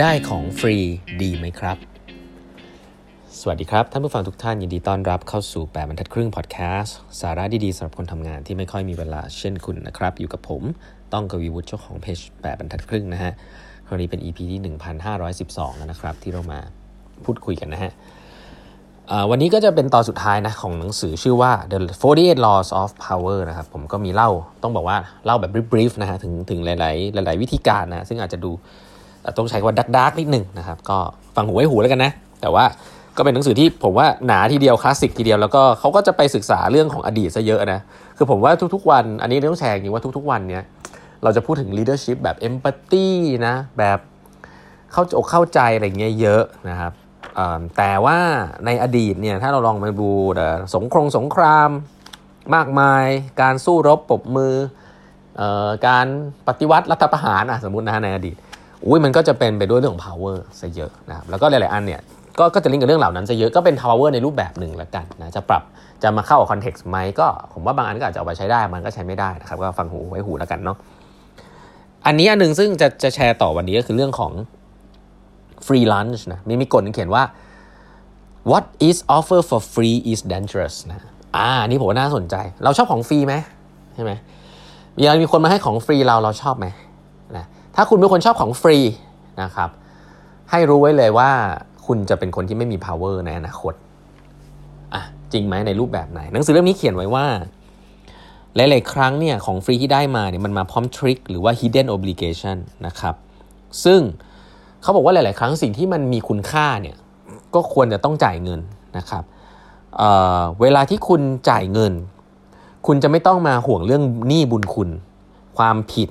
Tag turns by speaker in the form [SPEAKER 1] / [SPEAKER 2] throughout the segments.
[SPEAKER 1] ได้ของฟรีดีไหมครับ สวัสดีครับ ท่านผู้ฟังทุกท่านยินดีต้อนรับเข้าสู่แปดบรรทัดครึ่งพอดแคสต์สาระดีๆสำหรับคนทำงานที่ไม่ค่อยมีเวลาเช่นคุณนะครับ อยู่กับผมต้องกวีวุฒิเจ้าของเพจแปดบรรทัดครึ่งนะฮะคราวนี้เป็น EP ที่ 1512 แล้วนะครับ ที่เรามาพูดคุยกันนะฮะวันนี้ก็จะเป็นตอนสุดท้ายนะของหนังสือชื่อว่า The 48 Laws of Power นะครับผมก็มีเล่าต้องบอกว่าเล่าแบบ brief นะฮะถึงถึงหลาย ๆ หลาย ๆ วิธีการนะซึ่งอาจจะดู ต้องใช้คำว่าดักดักนิดหนึ่งนะครับก็ฟังหูไว้หูแล้วกันนะ แต่ว่าก็เป็นหนังสือที่ผมว่าหนาทีเดียวคลาสสิกทีเดียวแล้วก็เขาก็จะไปศึกษาเรื่องของอดีตซะเยอะนะคือผมว่าทุกๆวัน อันนี้ต้องแชร์จริงว่าทุกๆวันเนี้ยเราจะพูดถึง leadership แบบ empathy นะแบบเข้าอกเข้าใจอะไรเงี้ยเยอะนะครับแต่ว่าในอดีตเนี่ยถ้าเราลองมาดูสงครงสงครามมากมาย การสู้รบปบมืออการปฏิวัติรัฐประหารสมมตินะในอดีต อุ้ยมันก็จะเป็นไปด้วยเรื่องของ power ซะเยอะนะครับแล้วก็หลาย ๆ อันเนี่ยก็ก็จะลิงก์กับเรื่องเหล่านั้นซะเยอะก็เป็น power ในรูปแบบหนึ่งแล้วกันนะจะปรับจะมาเข้ากับ context ไหมก็ผมว่าบางอันก็อาจจะเอาไปใช้ได้มันก็ใช้ไม่ได้นะครับก็ฟังหูไว้หูแล้วกันเนาะอันนี้อันหนึ่งซึ่งจะจะแชร์ต่อวันนี้ก็คือเรื่องของ free lunch นะมีมีกฎเขียนว่า what is offer for free is dangerous นะอ่านี่ผมว่าน่าสนใจ เราชอบของฟรีไหมใช่ไหมเวลามีคนมาให้ของฟรีเราเราชอบไหม ถ้าคุณเป็นคนชอบของฟรีนะครับ ให้รู้ไว้เลยว่าคุณจะเป็นคนที่ไม่มี power ในอนาคตอะจริงไหมในรูปแบบไหน หนังสือเล่มนี้เขียนไว้ว่าหลายๆครั้งเนี่ยของฟรีที่ได้มาเนี่ยมันมาพร้อมทริคหรือว่า hidden obligation นะครับ ซึ่งเขาบอกว่าหลาย ๆ ครั้งสิ่งที่มันมีคุณค่าเนี่ยก็ควรจะต้องจ่ายเงินนะครับเเวลาที่คุณจ่ายเงิน คุณจะไม่ต้องมาห่วงเรื่องหนี้บุญคุณ ความผิด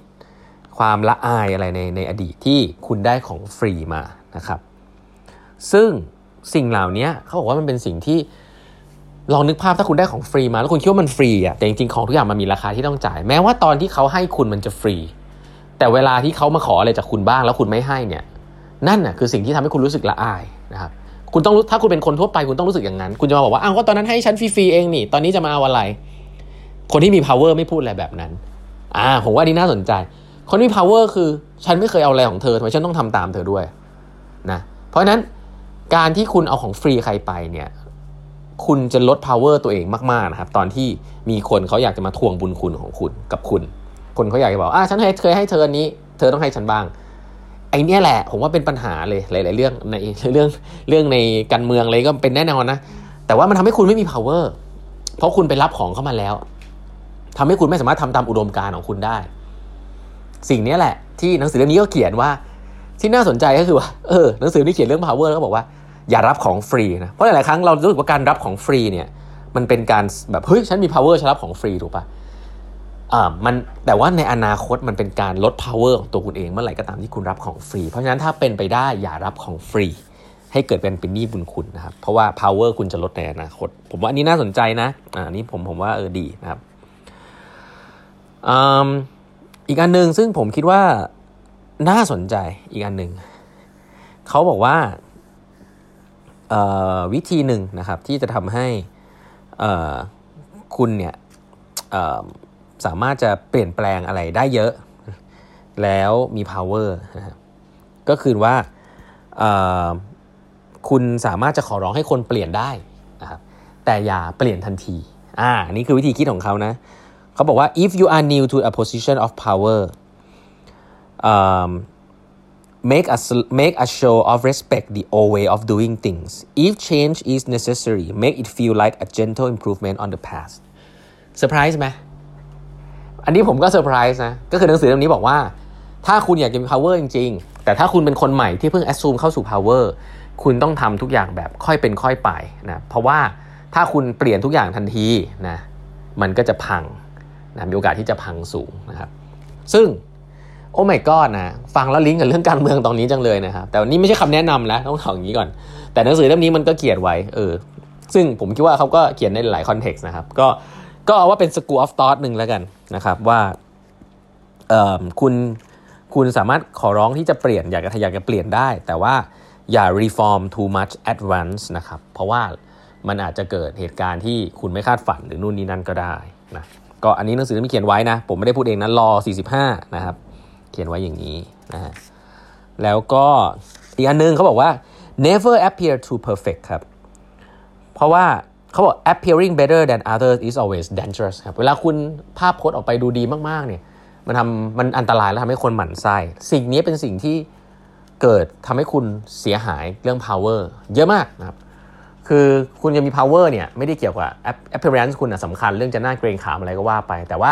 [SPEAKER 1] ความละอายอะไรในในอดีตที่คุณได้ของฟรีมานะครับ ซึ่งสิ่งเหล่านี้เขาบอกว่ามันเป็นสิ่งที่ลองนึกภาพถ้าคุณได้ของฟรีมา แล้วคุณคิดว่ามันฟรีอะแต่จริงๆของทุกอย่างมันมีราคาที่ต้องจ่าย แม้ว่าตอนที่เขาให้คุณมันจะฟรี แต่เวลาที่เขามาขออะไรจากคุณบ้างแล้วคุณไม่ให้เนี่ย นั่นน่ะคือสิ่งที่ทำให้คุณรู้สึกละอายนะครับคุณต้องรู้ถ้าคุณเป็นคนทั่วไปคุณต้องรู้สึกอย่างนั้น คุณจะมาบอกว่าอ้าวก็ตอนนั้นให้ฉันฟรีๆเองนี่ ตอนนี้จะมาเอาอะไร คนที่มี power ไม่พูดอะไรแบบนั้น อ่าผมว่านี่น่าสนใจ คนมี power คือฉันไม่เคยเอาอะไรของเธอทำไมฉันต้องทำตามเธอด้วยนะเพราะฉะนั้นการที่คุณเอาของฟรีใครไปเนี่ยคุณจะลด power ตัวเองมากๆนะครับ ตอนที่มีคนเขาอยากจะมาทวงบุญคุณของคุณกับคุณ คนเขาอยากจะบอกอ่าฉันเคยให้เธอนี้ เธอต้องให้ฉันบ้างไอ้นี่แหละ ผมว่าเป็นปัญหาเลยหลาย ๆ เรื่องในเรื่องเรื่องในการเมืองอะไรก็เป็นแน่นอนนะแต่ว่ามันทำให้คุณไม่มี power เพราะคุณไปรับของเข้ามาแล้วทำให้คุณไม่สามารถทำตามอุดมการณ์ของคุณได้ สิ่งนี้แหละที่หนังสือเล่มนี้ก็เขียนว่า ที่น่าสนใจก็คือว่าเออหนังสือที่เขียนเรื่อง power แล้วก็บอกว่าอย่ารับของฟรีนะเพราะหลายๆครั้งเรารู้สึกว่าการรับของฟรีเนี่ยมันเป็นการแบบเฮ้ยฉันมี power ฉันรับของฟรีถูกปะอ่ามันแต่ว่าในอนาคตมันเป็นการลด power ของตัวคุณเองเมื่อไหร่ก็ตามที่คุณรับของฟรี เพราะฉะนั้นถ้าเป็นไปได้อย่ารับของฟรี ให้เกิดเป็นเป็นหนี้บุญคุณนะครับเพราะว่า power คุณจะลดในอนาคต ผมว่าอันนี้น่าสนใจนะอ่านี้ผมผมว่าเออดีนะครับอืม อีกอันหนึ่งซึ่งผมคิดว่าน่าสนใจอีกอันหนึ่งเขาบอกว่าวิธีหนึ่งนะครับที่จะทำให้คุณเนี่ยสามารถจะเปลี่ยนแปลงอะไรได้เยอะ แล้วมี power นะครับก็คือว่าคุณสามารถจะขอร้องให้คนเปลี่ยนได้นะครับแต่อย่าเปลี่ยนทันทีอ่านี่คือวิธีคิดของเขานะ เขาบอกว่า if you are new to a position of power um, make a make a show of respect the old way of doing things if change is necessary make it feel like a gentle improvement on the past เซอร์ไพรส์ไหมอันนี้ผมก็เซอร์ไพรส์นะ ก็คือหนังสือเล่มนี้บอกว่า ถ้าคุณอยากจะมี power จริง ๆ แต่ถ้าคุณเป็นคนใหม่ที่เพิ่ง assume เข้าสู่ power คุณต้องทำทุกอย่างแบบค่อยเป็นค่อยไปนะ เพราะว่าถ้าคุณเปลี่ยนทุกอย่างทันทีนะ มันก็จะพัง นะมีโอกาสที่จะพังสูงนะครับ ซึ่ง oh my god นะฟังแล้วลิงก์กับเรื่องการเมืองตรงนี้จังเลยนะครับแต่วันนี้ไม่ใช่คำแนะนำแล้วต้องถออย่างนี้ก่อน แต่หนังสือเล่มนี้มันก็เขียนไว้เออซึ่งผมคิดว่าเขาก็เขียนในหลาย context นะครับ ก็ก็เอาว่าเป็นสกูออฟทอ t หนึ่งแล้วกันนะครับว่าเอ่อคุณคุณสามารถขอร้องที่จะเปลี่ยนอยากจะอยากจะเปลี่ยนได้ แต่ว่าอย่า reform too much at once นะครับเพราะว่ามันอาจจะเกิดเหตุการณ์ที่คุณไม่คาดฝันหรือนู่นนี่นั่นก็ได้นะ ก็อันนี้หนังสือมีเขียนไว้นะ ผมไม่ได้พูดเองนะรอ 45 นะครับ เขียนไว้อย่างนี้นะฮะแล้วก็อีกอันนึงเขาบอกว่า never appear too perfect ครับ เพราะว่าเขาบอก appearing better than others is always dangerous ครับ เวลาคุณภาพพจน์ออกไปดูดีมาก ๆ เนี่ย มันทำมันอันตรายแล้วทำให้คนหมั่นไส้ สิ่งนี้เป็นสิ่งที่เกิดทำให้คุณเสียหายเรื่อง power เยอะมากนะครับ คือคุณจะมี power เนี่ยไม่ได้เกี่ยวกับ appearance คุณสำคัญเรื่องจะน่าเกรงขามอะไรก็ว่าไป แต่ว่า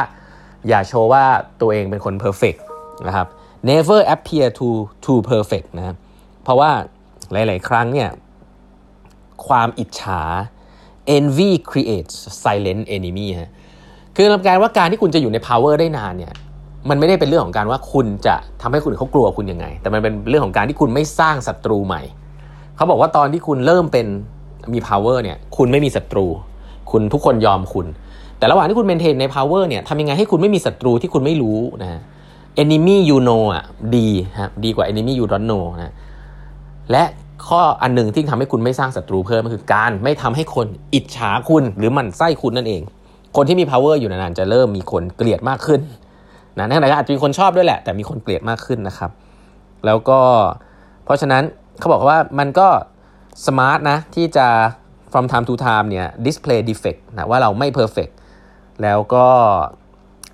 [SPEAKER 1] อย่าโชว์ว่าตัวเองเป็นคน perfect นะครับ never appear to too perfect นะเพราะว่าหลาย ๆ ครั้งเนี่ยความอิจฉา envy creates silent enemy ฮะคือลำการว่าการที่คุณจะอยู่ใน power ได้นานเนี่ยมันไม่ได้เป็นเรื่องของการว่าคุณจะทำให้คุณเขากลัวคุณยังไง แต่มันเป็นเรื่องของการที่คุณไม่สร้างศัตรูใหม่ เขาบอกว่าตอนที่คุณเริ่มเป็น มี power เนี่ยคุณไม่มีศัตรู คุณทุกคนยอมคุณ แต่ระหว่างที่คุณเมนเทนใน power เนี่ยทำยังไงให้คุณไม่มีศัตรูที่คุณไม่รู้นะ enemy you know อะดีครับดีกว่า enemy you don't know นะและข้ออันหนึ่งที่ทำให้คุณไม่สร้างศัตรูเพิ่มก็คือการไม่ทำให้คนอิจฉาคุณหรือหมั่นไส้คุณนั่นเอง คนที่มี power อยู่นานๆจะเริ่มมีคนเกลียดมากขึ้นนะนั่นแหละอาจจะมีคนชอบด้วยแหละ แต่มีคนเกลียดมากขึ้นนะครับ แล้วก็เพราะฉะนั้นเขาบอกว่ามันก็ สมาร์ทนะที่จะ from time to time เนี่ย display defect นะว่าเราไม่ perfect แล้วก็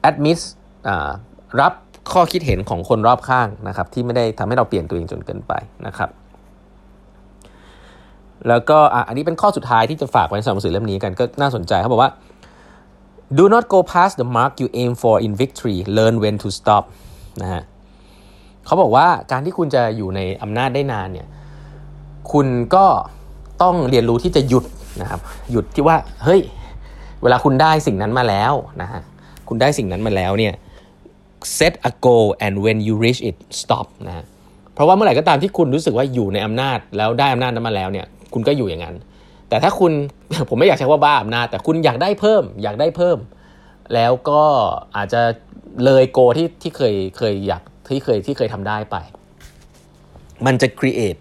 [SPEAKER 1] admit รับข้อคิดเห็นของคนรอบข้างนะครับ ที่ไม่ได้ทำให้เราเปลี่ยนตัวเองจนเกินไปนะครับ แล้วก็อันนี้เป็นข้อสุดท้ายที่จะฝากไว้ในสำหรับหนังสือเล่มนี้กันก็น่าสนใจเขาบอกว่า do not go past the mark you aim for in victory learn when to stop นะฮะเขาบอกว่าการที่คุณจะอยู่ในอำนาจได้นานเนี่ย คุณก็ต้องเรียนรู้ที่จะหยุดนะครับหยุดที่ว่าเฮ้ยเวลาคุณได้สิ่งนั้นมาแล้วนะฮะคุณได้สิ่งนั้นมาแล้วเนี่ย set a goal and when you reach it stop นะเพราะว่าเมื่อไหร่ก็ตามที่คุณรู้สึกว่าอยู่ในอำนาจแล้วได้อำนาจนั้นมาแล้วเนี่ยคุณก็อยู่อย่างนั้น แต่ถ้าคุณผมไม่อยากใช้ว่าบ้าอำนาจ แต่คุณอยากได้เพิ่ม อยากได้เพิ่ม แล้วก็อาจจะเลยโกที่ที่เคยเคยอยากที่เคยที่เคยทำได้ไป มันจะ create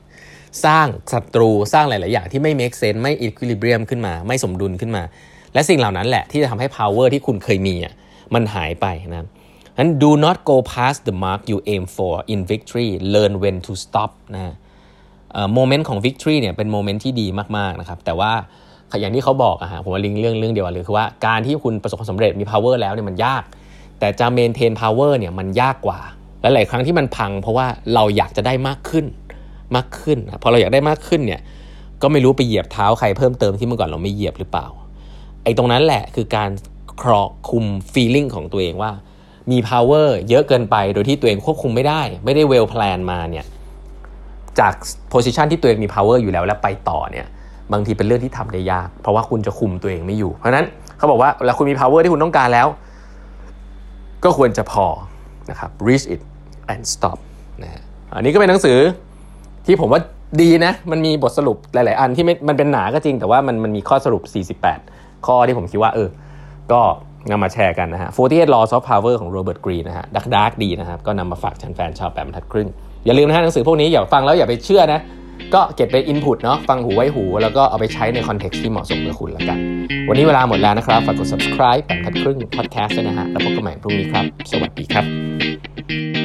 [SPEAKER 1] สร้างศัตรูสร้างหลาย ๆ อย่างที่ไม่ make sense ไม่ equilibrium ขึ้นมา ไม่สมดุลขึ้นมา และสิ่งเหล่านั้นแหละที่จะทำให้ power ที่คุณเคยมีอะมันหายไปนะนั้น do not go past the mark you aim for in victory learn when to stop นะโมเมนต์ของ victory เนี่ยเป็นโมเมนต์ที่ดีมาก ๆ นะครับ แต่ว่าอย่างที่เขาบอกอะฮะผมว่าลิงเรื่องเรื่องเดียวเลยคือว่าการที่คุณประสบความสำเร็จมี power แล้วเนี่ยมันยาก แต่จะ maintain power เนี่ยมันยากกว่าและหลายครั้งที่มันพัง เพราะว่าเราอยากจะได้มากขึ้น มากขึ้นพอเราอยากได้มากขึ้นเนี่ยก็ไม่รู้ไปเหยียบเท้าใครเพิ่มเติมที่เมื่อก่อนเราไม่เหยียบหรือเปล่าไอ้ตรงนั้นแหละคือการครอคุม feeling ของตัวเองว่ามี power เยอะเกินไปโดยที่ตัวเองควบคุมไม่ได้ ไม่ได้ well plan มาเนี่ยจาก position ที่ตัวเองมี power อยู่แล้วและไปต่อเนี่ยบางทีเป็นเรื่องที่ทำได้ยาก เพราะว่าคุณจะคุมตัวเองไม่อยู่ เพราะนั้นเขาบอกว่าเวลาคุณมี power ที่คุณต้องการแล้ว ก็ควรจะพอนะครับ reach it and stop นะอันนี้ก็เป็นหนังสือ ที่ผมว่าดีนะ มันมีบทสรุปหลาย ๆ อันที่มันเป็นหนาก็จริง แต่ว่ามันมันมีข้อสรุป 48 ข้อที่ผมคิดว่าเออ ก็นำมาแชร์กันนะฮะ48 Laws of Power ของโรเบิร์ตกรีนนะฮะดักดักดีนะครับ ก็นำมาฝากแฟนๆชาวแปดบรรทัดครึ่ง อย่าลืมนะฮะหนังสือพวกนี้อย่าฟังแล้วอย่าไปเชื่อนะ ก็เก็บไปอินพุตเนาะฟังหูไว้หู แล้วก็เอาไปใช้ในคอนเท็กซ์ที่เหมาะสมกับคุณแล้วกัน วันนี้เวลาหมดแล้วนะครับฝากกด subscribe แปดบรรทัดครึ่ง podcast นะฮะแล้วพบกันใหม่พรุ่งนี้ครับ สวัสดีครับ